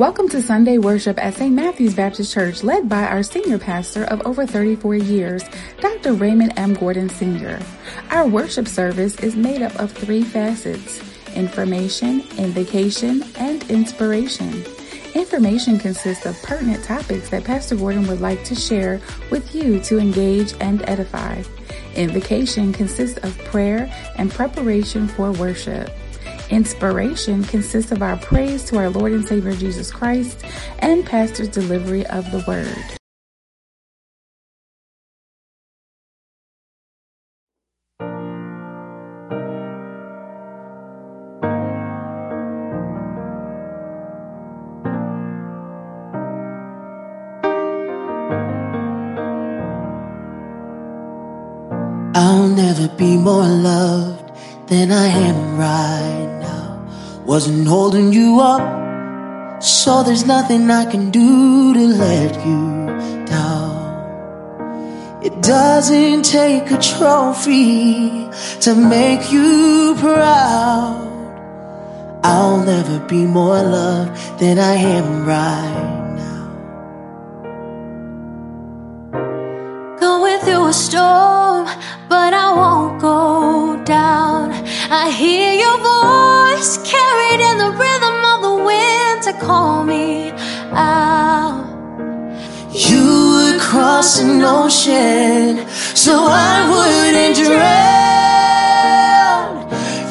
Welcome to Sunday worship at St. Matthew's Baptist Church, led by our senior pastor of over 34 years, Dr. Raymond M. Gordon Sr. Our worship service is made up of three facets information, invocation, and inspiration. Information consists of pertinent topics that Pastor Gordon would like to share with you to engage and edify. Invocation consists of prayer and preparation for worship. Inspiration consists of our praise to our Lord and Savior Jesus Christ and Pastor's delivery of the word. I'll never be more loved than I am right wasn't holding you up, so there's nothing I can do to let you down. It doesn't take a trophy to make you proud. I'll never be more loved than I am right now. Going through a storm, call me out. You would cross an ocean so I wouldn't drown.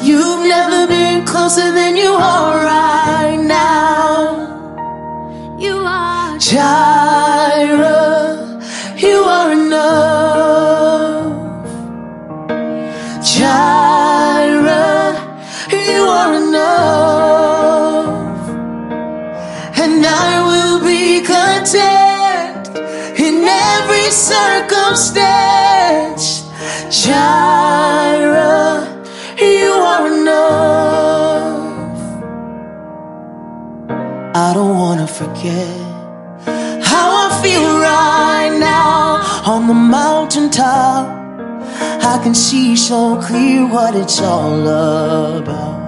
You've never been closer than you are right now. You are Jireh, forget how I feel right now on the mountaintop. I can see so clear what it's all about.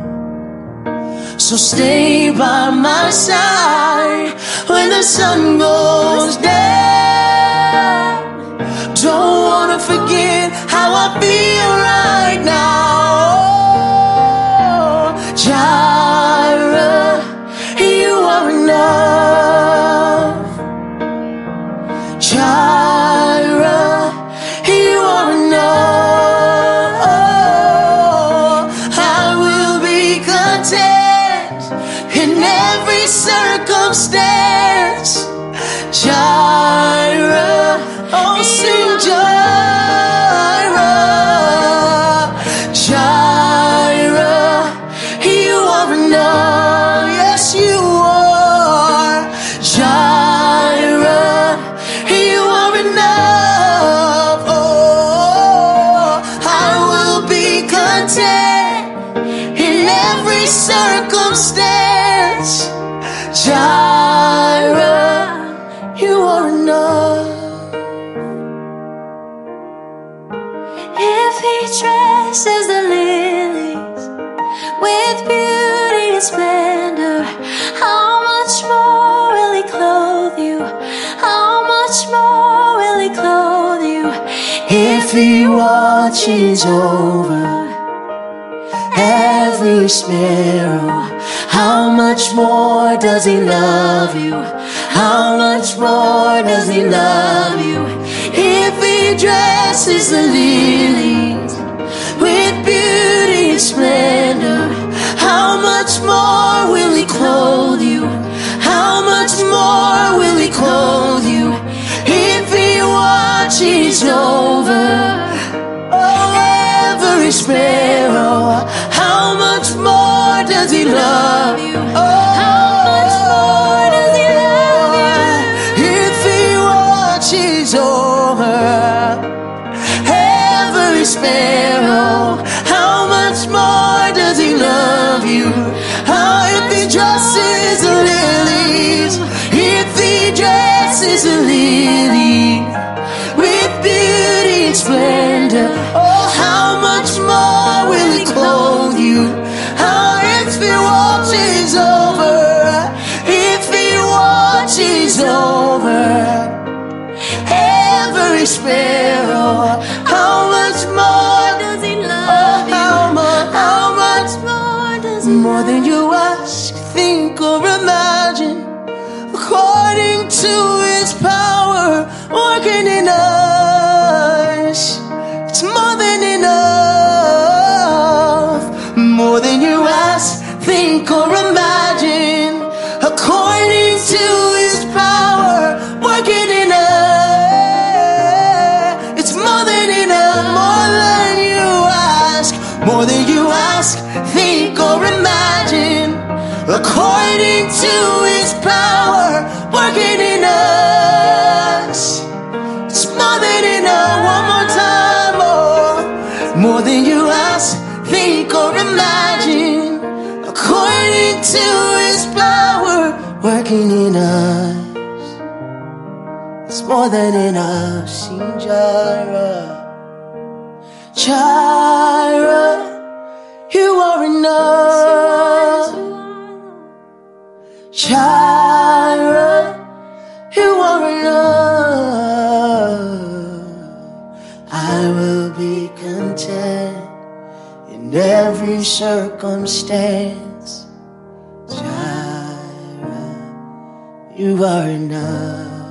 So stay by my side when the sun goes down. Don't wanna forget how I feel right now. Much more does he love you? How much more does he love you? If he dresses the lilies with beauty and splendor, how much more will he clothe you? How much more will he clothe you? If he watches over Oh, every sparrow. Does he love you? Oh, How much more does he love you? If he watches over every sparrow, or imagine, according to His power working in us. It's more than enough, more than you ask, think, or according to His power working in us. It's more than enough, one more time, oh, more than you ask, think, or imagine, according to His power working in us. It's more than enough, sing Jireh. Jireh, you are enough. Jireh, you are enough. I will be content in every circumstance. Jireh, you are enough.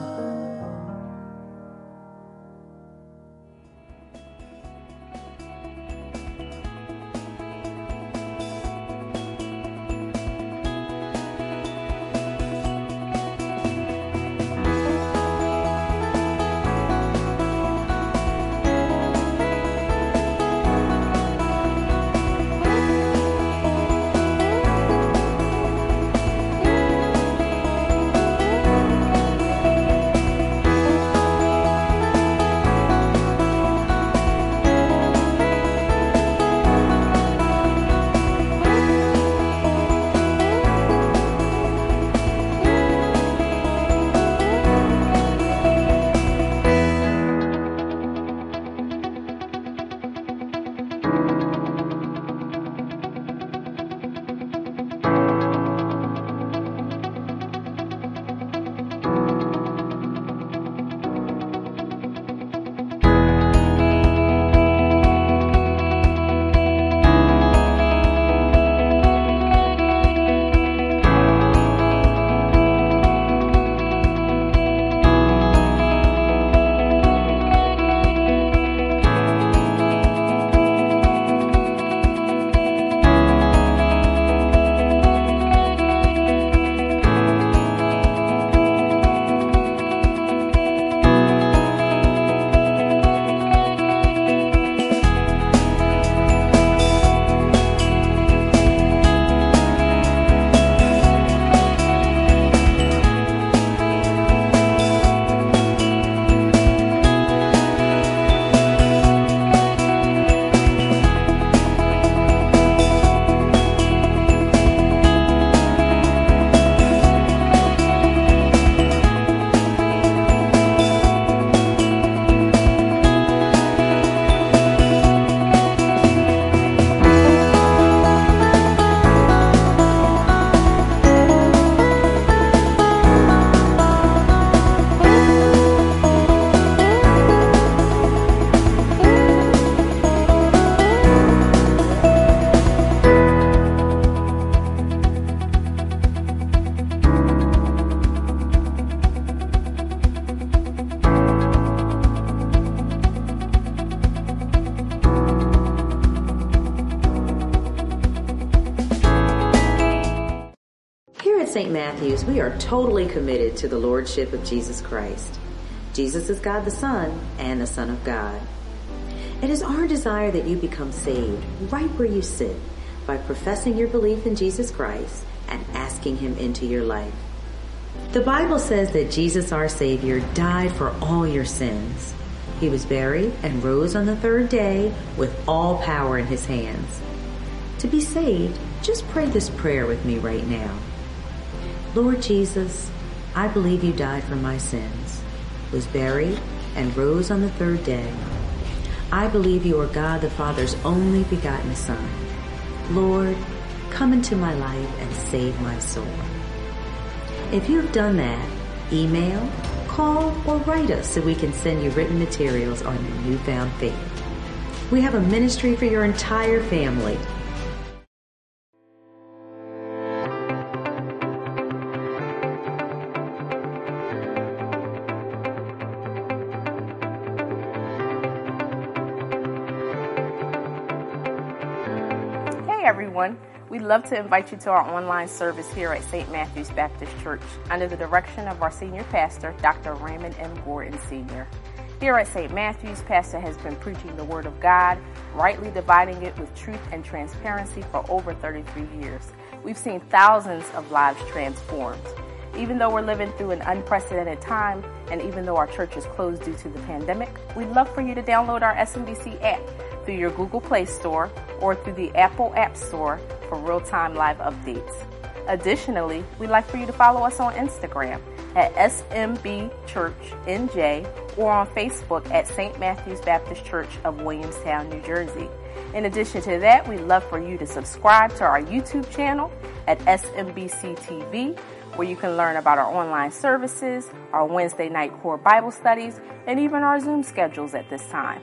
Matthew's, we are totally committed to the Lordship of Jesus Christ. Jesus is God the Son and the Son of God. It is our desire that you become saved right where you sit by professing your belief in Jesus Christ and asking Him into your life. The Bible says that Jesus, our Savior, died for all your sins. He was buried and rose on the third day with all power in His hands. To be saved, just pray this prayer with me right now. Lord Jesus, I believe you died for my sins, was buried, and rose on the third day. I believe you are God the Father's only begotten Son. Lord, come into my life and save my soul. If you have done that, email, Call or write us so we can send you written materials on your newfound faith. We have a ministry for your entire family. Everyone. We'd love to invite you to our online service here at St. Matthew's Baptist Church under the direction of our senior pastor, Dr. Raymond M. Gordon Sr. Here at St. Matthew's, Pastor has been preaching the Word of God, rightly dividing it with truth and transparency for over 33 years. We've seen thousands of lives transformed. Even though we're living through an unprecedented time, and even though our church is closed due to the pandemic, we'd love for you to download our SMBC app through your Google Play Store or through the Apple App Store for real-time live updates. Additionally, we'd like for you to follow us on Instagram at SMB Church NJ or on Facebook at St. Matthew's Baptist Church of Williamstown, New Jersey. In addition to that, we'd love for you to subscribe to our YouTube channel at SMBC TV, where you can learn about our online services, our Wednesday night core Bible studies, and even our Zoom schedules at this time.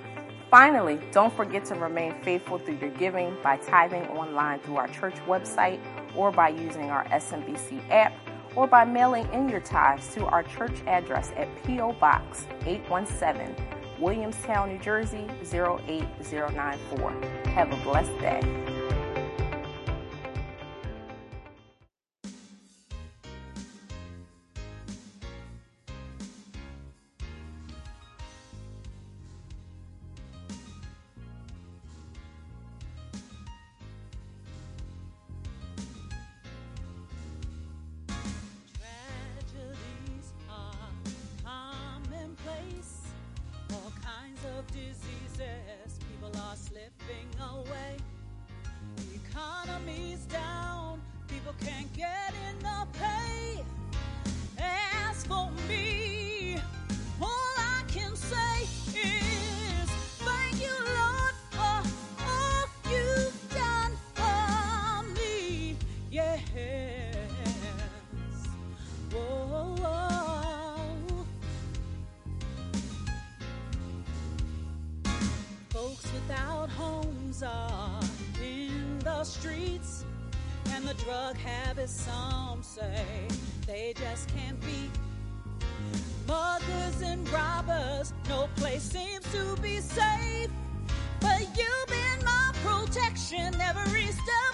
Finally, don't forget to remain faithful through your giving by tithing online through our church website or by using our SMBC app or by mailing in your tithes to our church address at P.O. Box 817, Williamstown, New Jersey 08094. Have a blessed day. Streets, and the drug habits, some say they just can't beat. Muggers and robbers, no place seems to be safe. But you've been my protection every step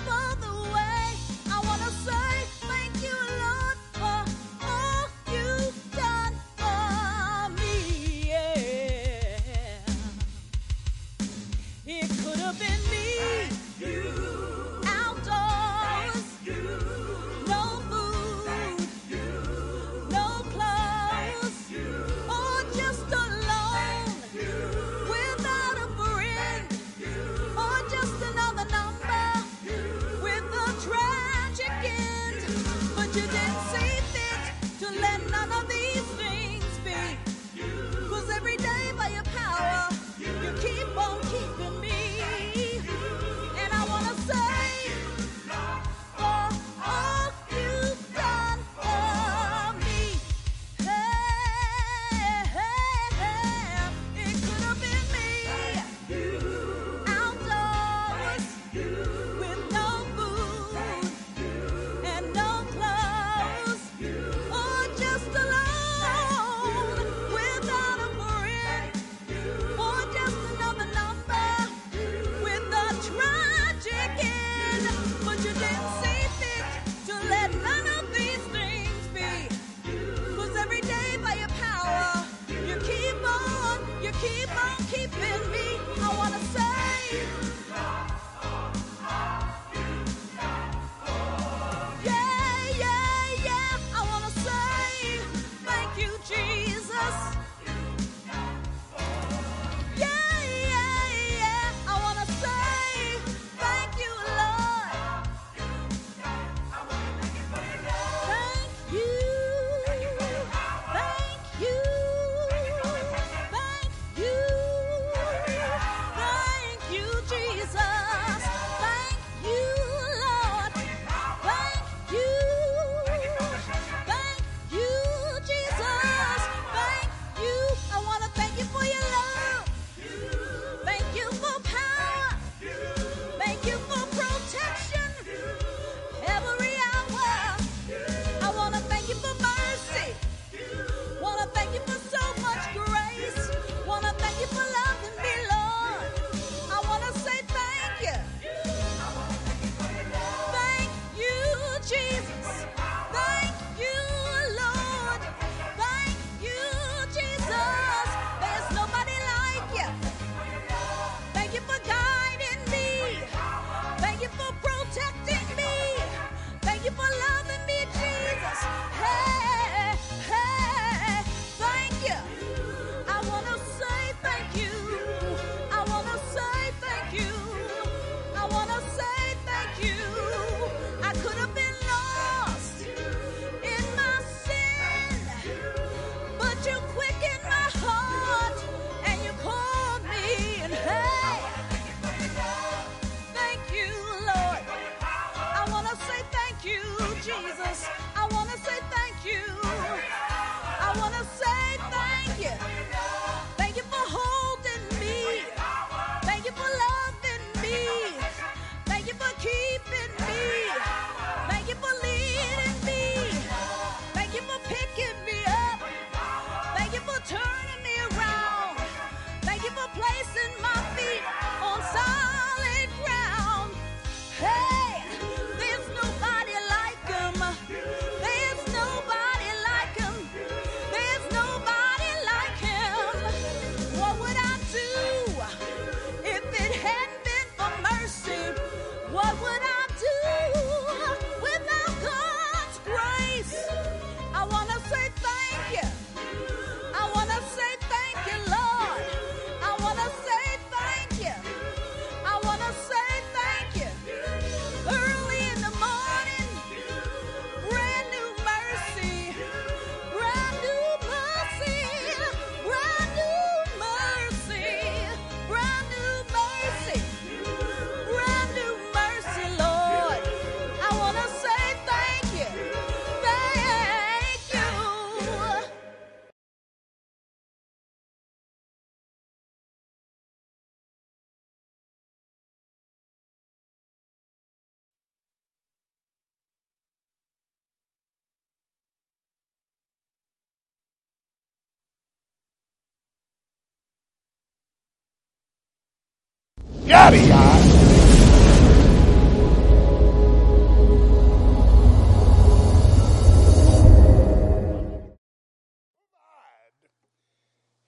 Yada yada.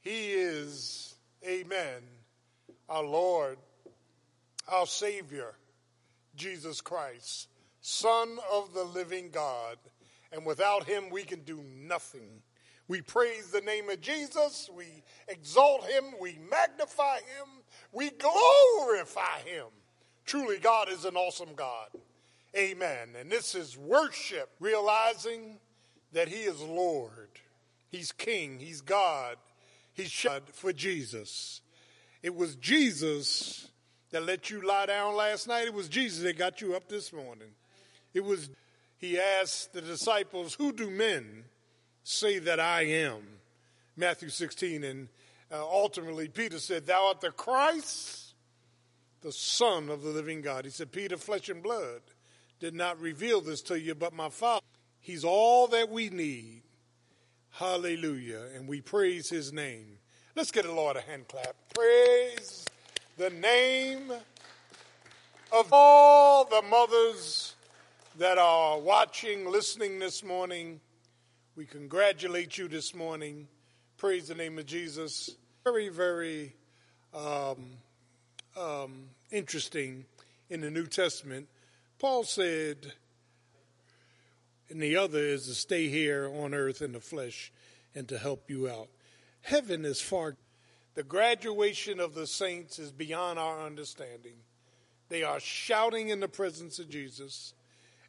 He is, amen, our Lord, our Savior, Jesus Christ, Son of the living God. And without him, we can do nothing. We praise the name of Jesus. We exalt him. We magnify him. We glorify him. Truly, God is an awesome God. Amen. And this is worship, realizing that he is Lord. He's King. He's God. He's shed for Jesus. It was Jesus that let you lie down last night. It was Jesus that got you up this morning. It was, he asked the disciples, Who do men say that I am? Matthew 16. And uh, ultimately, Peter said, Thou art the Christ, the Son of the living God. He said, Peter, flesh and blood did not reveal this to you, but my Father. He's all that we need. Hallelujah. And we praise his name. Let's get the Lord a hand clap. Praise the name of all the mothers that are watching, listening this morning. We congratulate you this morning. Praise the name of Jesus. Very, very um, um, interesting in the New Testament. Paul said, and the other is to stay here on earth in the flesh and to help you out. Heaven is far. The graduation of the saints is beyond our understanding. They are shouting in the presence of Jesus,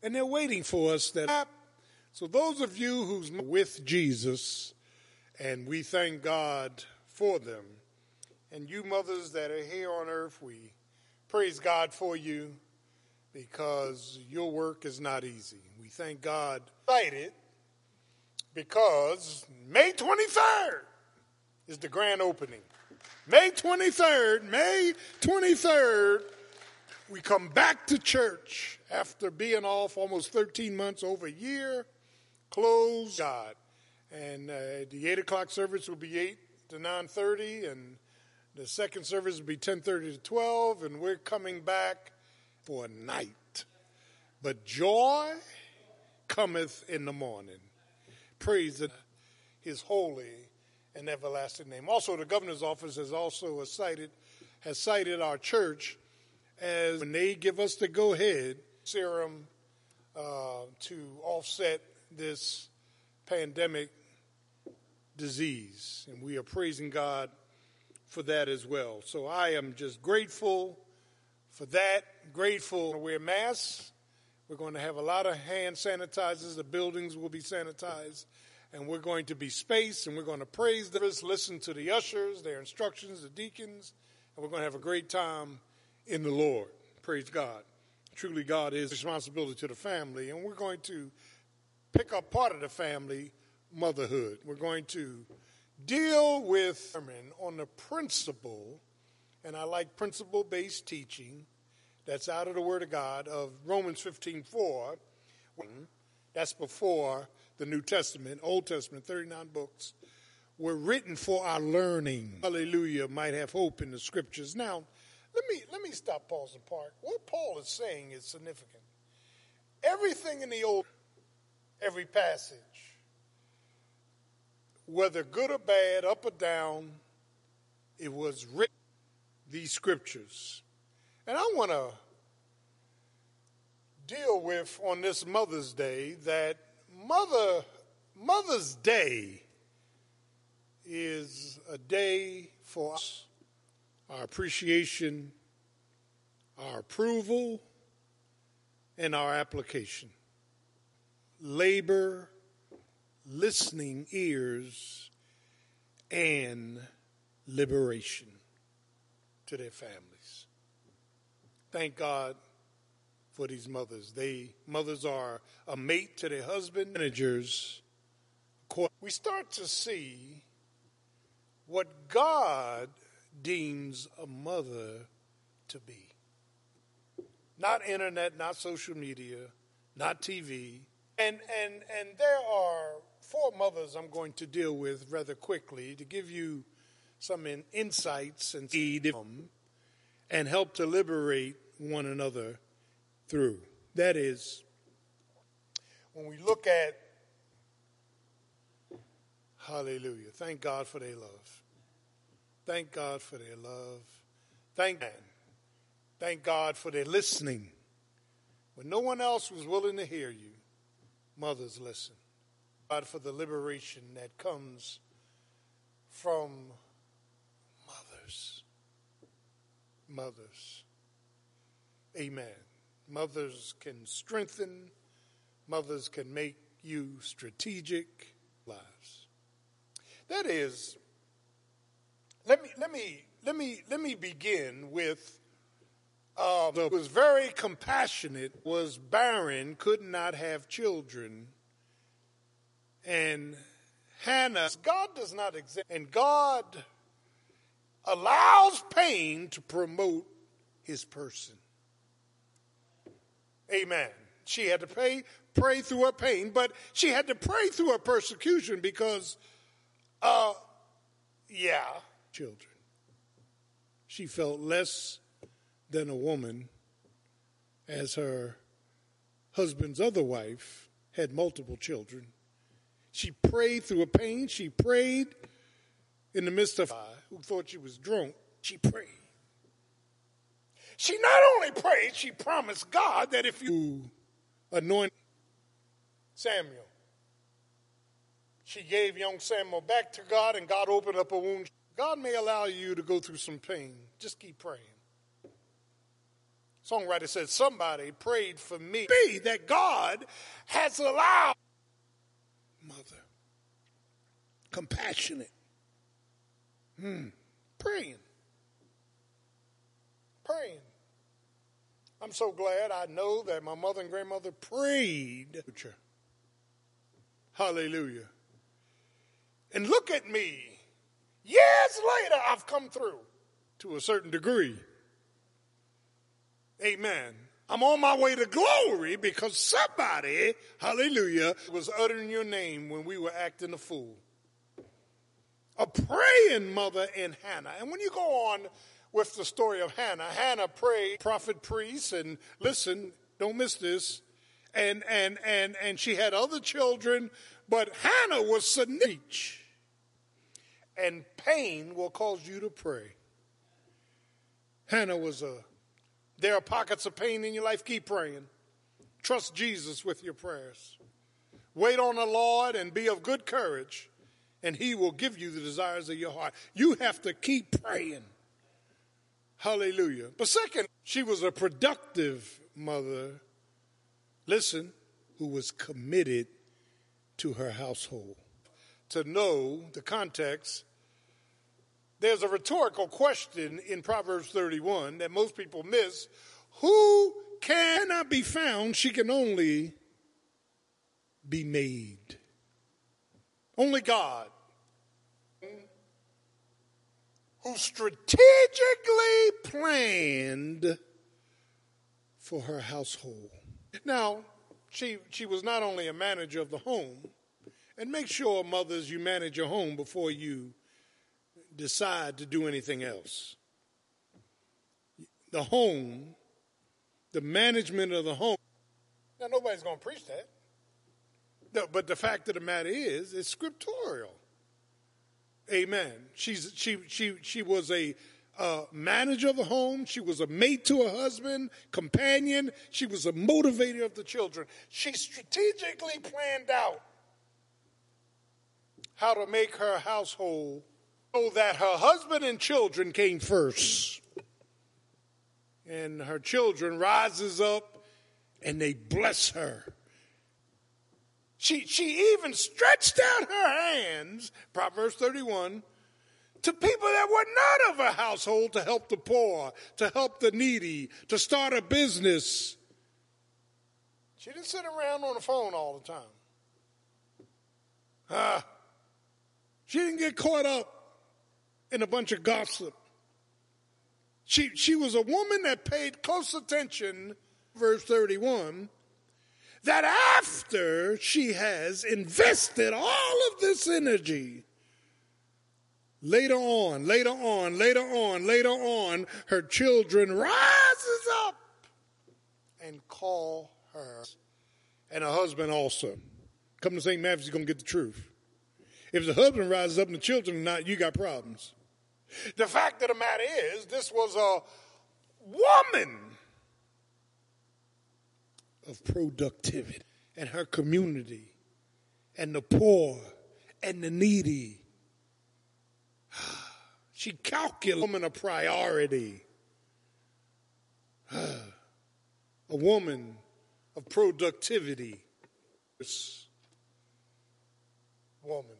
and they're waiting for us. That so, those of you who's with Jesus, and we thank God for them, and you mothers that are here on earth, we praise God for you because your work is not easy. We thank God. Excited because May 23rd is the grand opening. May 23rd, May 23rd, we come back to church after being off almost 13 months, over a year, Close God. And uh, the 8 o'clock service will be 8 to 9.30, and the second service will be 10.30 to 12, and we're coming back for a night. But joy cometh in the morning. Praise his holy and everlasting name. Also, the governor's office has also cited has cited our church as when they give us the go ahead serum uh, to offset this pandemic disease, and we are praising God for that as well. So I am just grateful for that. Grateful to wear masks. We're going to have a lot of hand sanitizers. The buildings will be sanitized. And we're going to be spaced and we're going to praise them. Listen to the ushers, their instructions, the deacons, and we're going to have a great time in the Lord. Praise God. Truly, God is responsibility to the family. And we're going to pick up part of the family, motherhood. We're going to deal with on the principle and I like principle based teaching that's out of the Word of God of Romans 15 4. That's before the New Testament, Old Testament, 39 books were written for our learning. Hallelujah, might have hope in the scriptures. Now, let me let me stop, pause, and park. What Paul is saying is significant. Everything in the old, every passage, whether good or bad, up or down, it was written these scriptures. And I want to deal with on this Mother's Day that Mother Mother's Day is a day for us, our appreciation, our approval, and our application. Labor, listening ears, and liberation to their families. Thank God for these mothers. They mothers are a mate to their husband, managers. We start to see what God deems a mother to be. Not internet, not social media, not TV. And and and there are four mothers I'm going to deal with rather quickly to give you some in, insights and feed them. and help to liberate one another through. That is, when we look at, hallelujah, thank God for their love. Thank God for their love. Thank, thank God for their listening. When no one else was willing to hear you, mothers listen. God for the liberation that comes from mothers. Mothers. Amen. Mothers can strengthen, mothers can make you strategic lives. That is, let me let me let me let me begin with uh, was very compassionate, was barren, could not have children, and Hannah. God does not exist, and God allows pain to promote His person. Amen. She had to pray, pray through her pain, but she had to pray through her persecution because, uh, yeah, children. She felt less than a woman as her husband's other wife had multiple children. She prayed through a pain. She prayed in the midst of who thought she was drunk. She prayed. She not only prayed, she promised God that if you anoint Samuel, she gave young Samuel back to God and God opened up a wound. God may allow you to go through some pain. Just keep praying. Songwriter said, Somebody prayed for me Be that God has allowed. Mother, compassionate, hmm. praying, praying. I'm so glad I know that my mother and grandmother prayed. Hallelujah. And look at me. Years later, I've come through to a certain degree. Amen. I'm on my way to glory because somebody, hallelujah, was uttering your name when we were acting a fool. A praying mother in Hannah. And when you go on with the story of Hannah, Hannah prayed, prophet, priest, and listen, don't miss this. And and and and she had other children, but Hannah was Sanich. And pain will cause you to pray. Hannah was a there are pockets of pain in your life. Keep praying. Trust Jesus with your prayers. Wait on the Lord and be of good courage, and He will give you the desires of your heart. You have to keep praying. Hallelujah. But second, she was a productive mother, listen, who was committed to her household. To know the context there's a rhetorical question in Proverbs 31 that most people miss. Who cannot be found? She can only be made. Only God, who strategically planned for her household. Now, she, she was not only a manager of the home, and make sure, mothers, you manage your home before you decide to do anything else. The home, the management of the home. Now, nobody's going to preach that. No, but the fact of the matter is, it's scriptural. Amen. She's, she, she, she was a uh, manager of the home. She was a mate to her husband, companion. She was a motivator of the children. She strategically planned out how to make her household so that her husband and children came first. And her children rises up and they bless her. She, she even stretched out her hands, Proverbs 31, to people that were not of her household to help the poor, to help the needy, to start a business. She didn't sit around on the phone all the time. Ah, she didn't get caught up in a bunch of gossip. She, she was a woman that paid close attention, verse 31, that after she has invested all of this energy, Later on, later on, later on, later on, her children rises up and call her and her husband also. Come to St. Matthew's, you're going to get the truth. If the husband rises up and the children are not, you got problems. The fact of the matter is, this was a woman of productivity and her community and the poor and the needy. She calculated a woman a priority. A woman of productivity. This woman.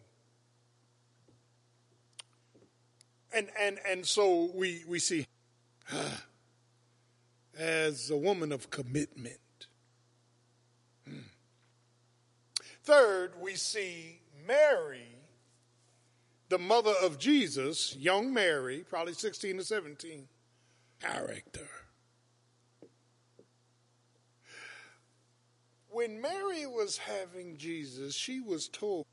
And and and so we we see as a woman of commitment. Hmm. Third, we see Mary, the mother of Jesus, young Mary, probably 16 to 17, character. When Mary was having Jesus, she was told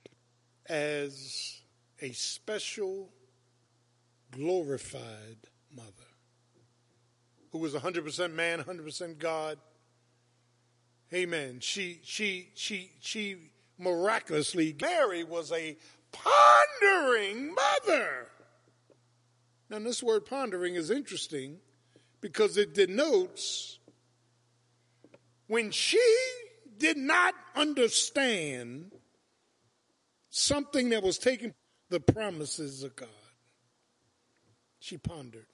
as a special, glorified mother who was 100% man, 100% God. Amen. She, she, she, she miraculously, Mary was a pondering mother. Now, this word pondering is interesting because it denotes when she did not understand something that was taking the promises of God, she pondered.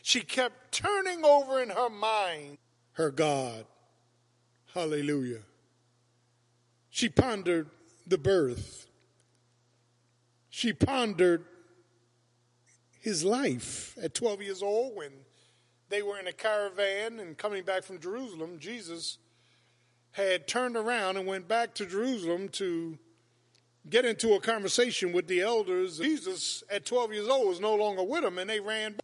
She kept turning over in her mind her God. Hallelujah. She pondered the birth. She pondered his life at 12 years old when they were in a caravan and coming back from Jerusalem. Jesus had turned around and went back to Jerusalem to get into a conversation with the elders. Jesus, at 12 years old, was no longer with them, and they ran.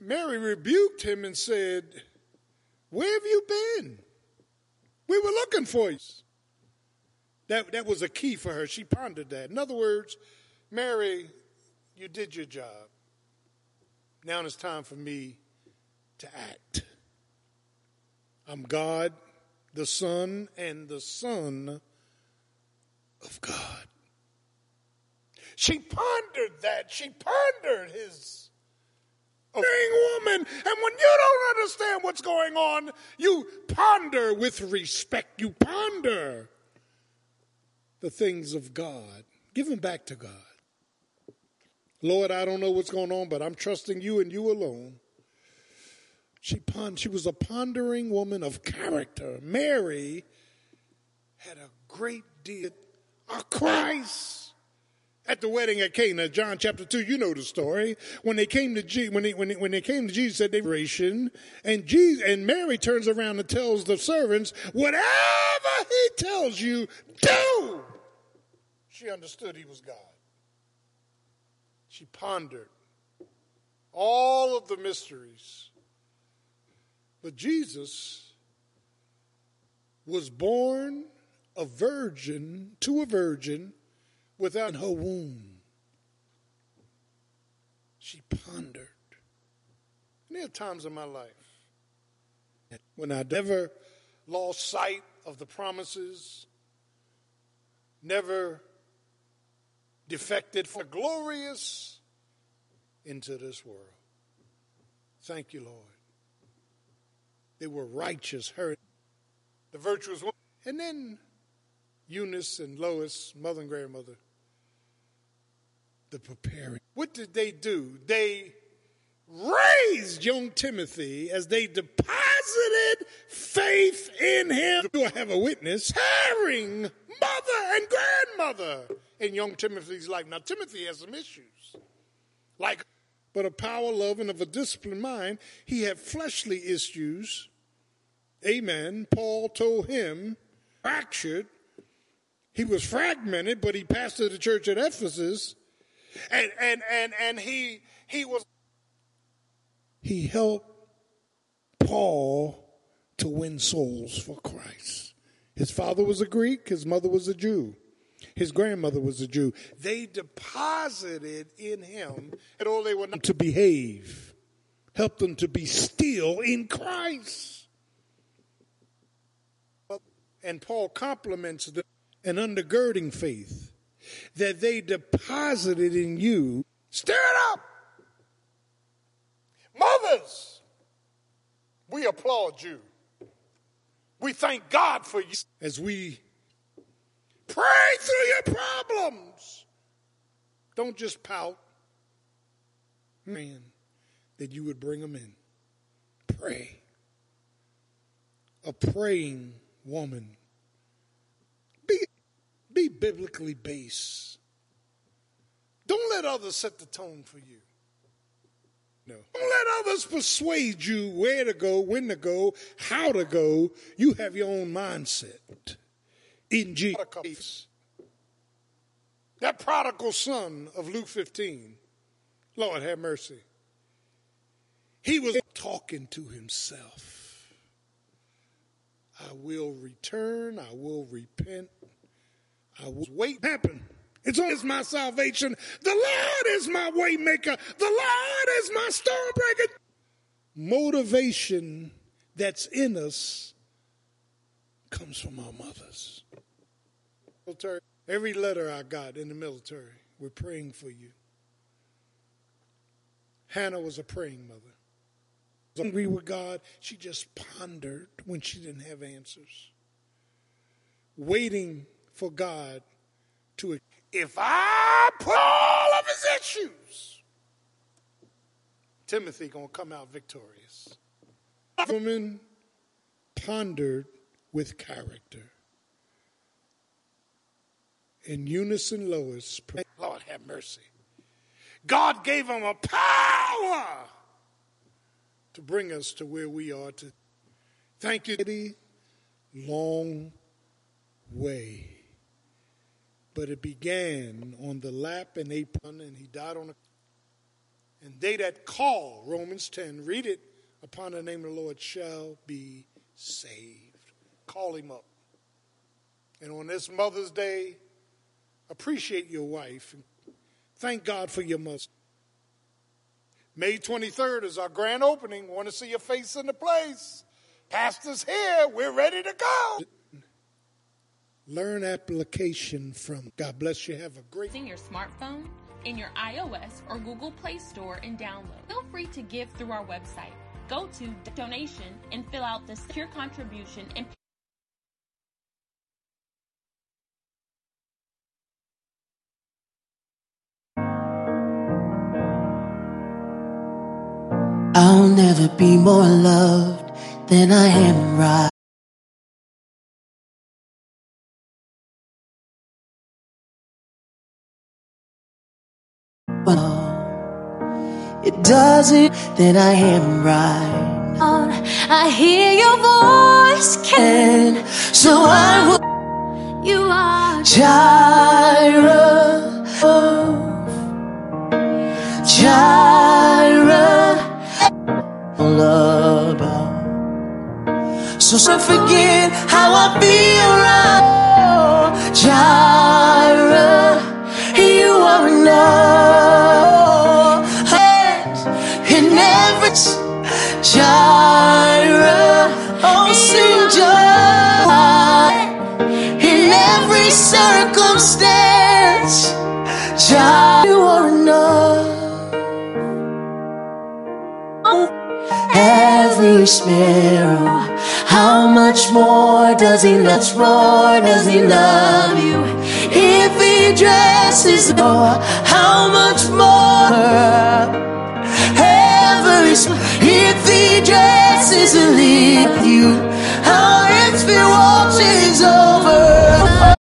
Mary rebuked him and said, Where have you been? We were looking for you. That, that was a key for her. She pondered that. In other words, Mary, you did your job. Now it's time for me to act. I'm God, the Son, and the Son of God. She pondered that. She pondered his being woman. And when you don't understand what's going on, you ponder with respect. You ponder the things of God. Give them back to God. Lord, I don't know what's going on, but I'm trusting you and you alone. She pond, she was a pondering woman of character. Mary had a great deal of Christ at the wedding at Cana, John chapter two, you know the story. When they came to Je- when they, when they, when they came to Jesus, said they ration, and Jesus and Mary turns around and tells the servants, "Whatever he tells you, do." She understood he was God. She pondered all of the mysteries, but Jesus was born a virgin to a virgin without her womb. She pondered. And there are times in my life when I never lost sight of the promises, never defected for glorious into this world. Thank you, Lord. They were righteous, her, the virtuous woman. And then Eunice and Lois, mother and grandmother, the preparing. What did they do? They raised young Timothy as they deposited faith in him. Do I have a witness? Caring mother and grandmother in young Timothy's life. Now, Timothy has some issues. Like, but a power, love, and of a disciplined mind. He had fleshly issues. Amen. Paul told him, fractured. He was fragmented, but he pastored the church at Ephesus and and and and he he was he helped Paul to win souls for Christ. His father was a Greek, his mother was a Jew. His grandmother was a Jew. They deposited in him and all they were not to behave, help them to be still in Christ. And Paul compliments them an undergirding faith that they deposited in you. Stir it up. Mothers, we applaud you. We thank God for you as we pray through your problems. Don't just pout. Man, that you would bring them in. Pray. A praying woman. Be, biblically based. Don't let others set the tone for you. No. Don't let others persuade you where to go, when to go, how to go. You have your own mindset in Jesus. That prodigal son of Luke 15, Lord have mercy. He was talking to himself. I will return, I will repent, I will wait happen. It's always my salvation. The Lord is my waymaker. The Lord is my stormbreaker. Motivation that's in us comes from our mothers. Every letter I got in the military, we're praying for you. Hannah was a praying mother. Angry with God, she just pondered when she didn't have answers. Waiting for God to if I put all of his issues, Timothy gonna come out victorious. Woman pondered with character. Eunice and, Lois, prayed, Lord have mercy. God gave him a power to bring us to where we are to. Thank you. Long way but it began on the lap and apron, and he died on a. And they that call, Romans 10, read it, upon the name of the Lord shall be saved. Call him up. And on this Mother's Day, appreciate your wife. And thank God for your mother. May 23rd is our grand opening. Want to see your face in the place. Pastor's here. We're ready to go. Learn application from. God bless you. Have a great. Using your smartphone in your iOS or Google Play Store and download. Feel free to give through our website. Go to donation and fill out the secure contribution and I'll never be more loved than I am right. It doesn't, then I am right. I hear your voice, And so I will you are Jireh, Jireh, all about. So, so forget how I feel right. Jireh, Jireh, oh, Jireh in every circumstance. Jah, you are enough. Every sparrow, how much more does he much more does he love you? If he dresses more, how much more? Every sp- if empty dresses and leave you. Our empty watch is over.